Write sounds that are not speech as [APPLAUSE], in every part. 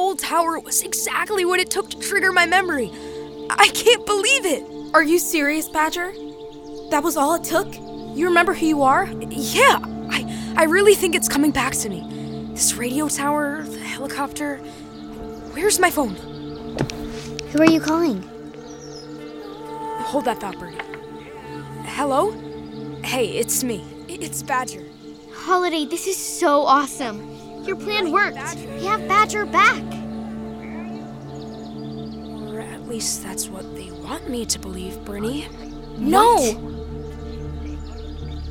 old tower was exactly what it took to trigger my memory. I can't believe it. Are you serious, Badger? That was all it took? You remember who you are? Yeah, I, I really think it's coming back to me. This radio tower, the helicopter. Where's my phone? Who are you calling? Hold that thought, Birdie. Hello? Hey, it's me. It's Badger. Holiday, this is so awesome. Your plan worked. We have Badger back. Or at least that's what they want me to believe, Bernie. No!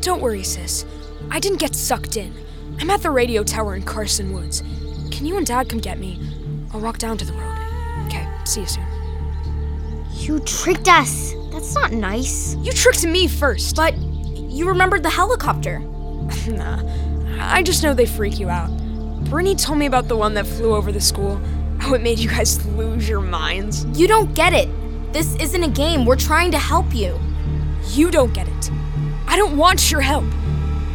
Don't worry, sis. I didn't get sucked in. I'm at the radio tower in Carson Woods. Can you and Dad come get me? I'll walk down to the road. Okay, see you soon. You tricked us. That's not nice. You tricked me first. But you remembered the helicopter. [LAUGHS] nah, I just know they freak you out. Brittany told me about the one that flew over the school. How it made you guys lose your minds. You don't get it. This isn't a game. We're trying to help you. You don't get it. I don't want your help.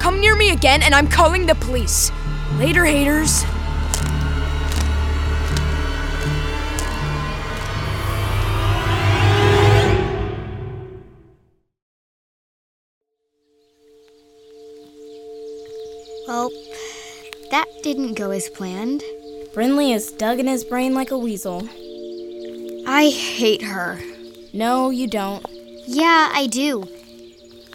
Come near me again, and I'm calling the police. Later, haters. Well, that didn't go as planned. Brynleigh is dug in his brain like a weasel. I hate her. No, you don't. Yeah, I do.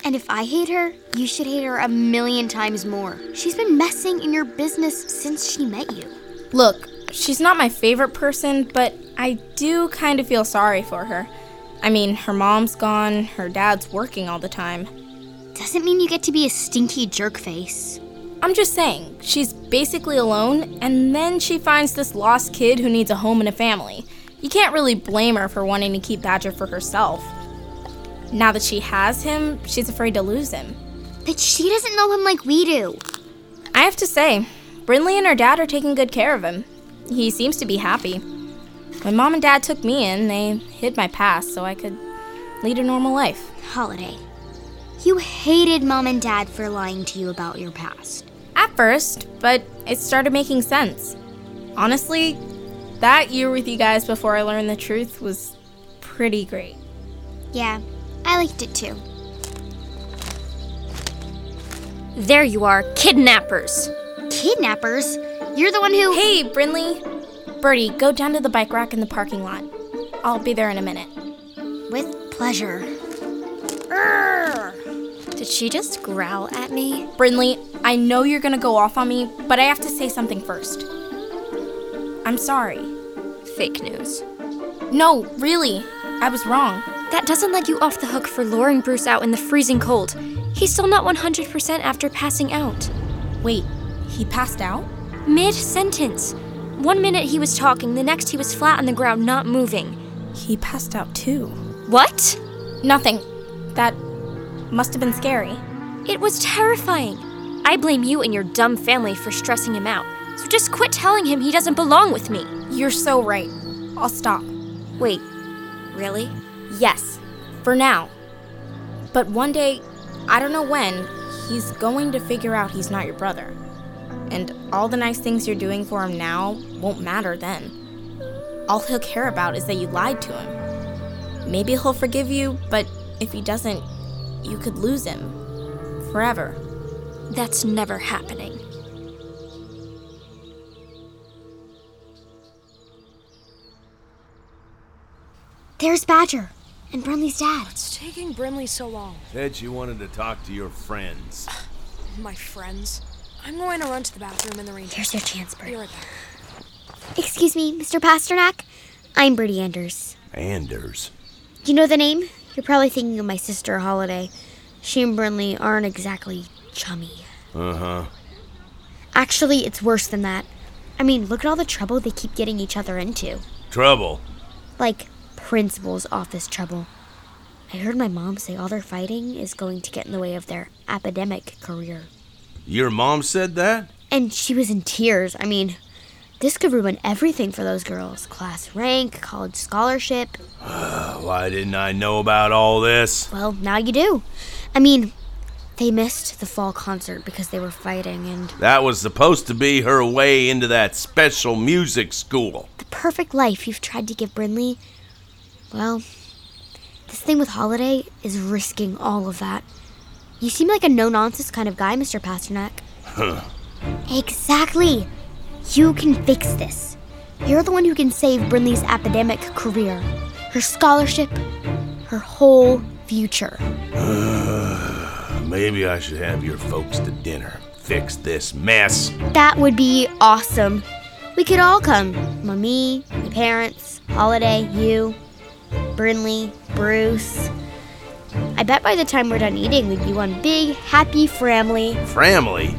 And if I hate her, you should hate her a million times more. She's been messing in your business since she met you. Look, she's not my favorite person, but I do kind of feel sorry for her. I mean, her mom's gone, her dad's working all the time. Doesn't mean you get to be a stinky jerk face. I'm just saying, she's basically alone, and then she finds this lost kid who needs a home and a family. You can't really blame her for wanting to keep Badger for herself. Now that she has him, she's afraid to lose him. But she doesn't know him like we do. I have to say, Brynleigh and her dad are taking good care of him. He seems to be happy. When mom and dad took me in, they hid my past so I could lead a normal life. Holiday. You hated mom and dad for lying to you about your past. At first, but it started making sense. Honestly, that year with you guys before I learned the truth was pretty great. Yeah, I liked it too. There you are, kidnappers. Kidnappers? You're the one who. Hey, Brynleigh! Birdie, go down to the bike rack in the parking lot. I'll be there in a minute. With pleasure. Did she just growl at me? Brynleigh, I know you're gonna go off on me, but I have to say something first. I'm sorry. Fake news. No, really, I was wrong. That doesn't let you off the hook for luring Bruce out in the freezing cold. He's still not 100% after passing out. Wait, he passed out? Mid sentence. One minute he was talking, the next he was flat on the ground, not moving. He passed out too. What? Nothing. That must have been scary. It was terrifying. I blame you and your dumb family for stressing him out. So just quit telling him he doesn't belong with me. You're so right. I'll stop. Wait, really? Yes, for now. But one day, I don't know when, he's going to figure out he's not your brother. And all the nice things you're doing for him now won't matter then. All he'll care about is that you lied to him. Maybe he'll forgive you, but if he doesn't, you could lose him. Forever. That's never happening. There's Badger and Brynleigh's dad. What's taking Brynleigh so long? Said you wanted to talk to your friends. [SIGHS] My friends. I'm going to run to the bathroom in the rain. Here's your chance, Be Birdie. right back. Excuse me, Mr. Pasternak? I'm Birdie Anders. Anders. You know the name? You're probably thinking of my sister, Holiday. She and Brynleigh aren't exactly chummy. Uh huh. Actually, it's worse than that. I mean, look at all the trouble they keep getting each other into. Trouble. Like, principal's office trouble. I heard my mom say all their fighting is going to get in the way of their academic career. Your mom said that? And she was in tears. I mean, this could ruin everything for those girls class rank, college scholarship. [SIGHS] Why didn't I know about all this? Well, now you do. I mean, They missed the fall concert because they were fighting, and That was supposed to be her way into that special music school. the perfect life you've tried to give Brynleigh. Well, this thing with Holiday is risking all of that. You seem like a no nonsense kind of guy, Mr. Pasternak. Exactly. You can fix this. You're the one who can save Brynleigh's academic career, her scholarship, her whole future. [SIGHS] Maybe I should have your folks to dinner. Fix this mess. That would be awesome. We could all come. Mommy, my parents, Holiday, you, Brynleigh, Bruce. I bet by the time we're done eating, we'd be one big, happy family. Family?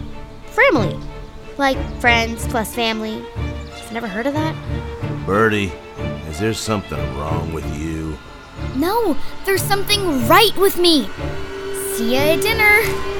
Family. Like friends plus family. I've never heard of that. Birdie, is there something wrong with you? No, there's something right with me. See ya at dinner.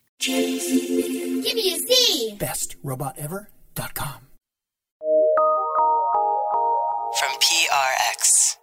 Give me a C. bestrobotever.com. From PRX.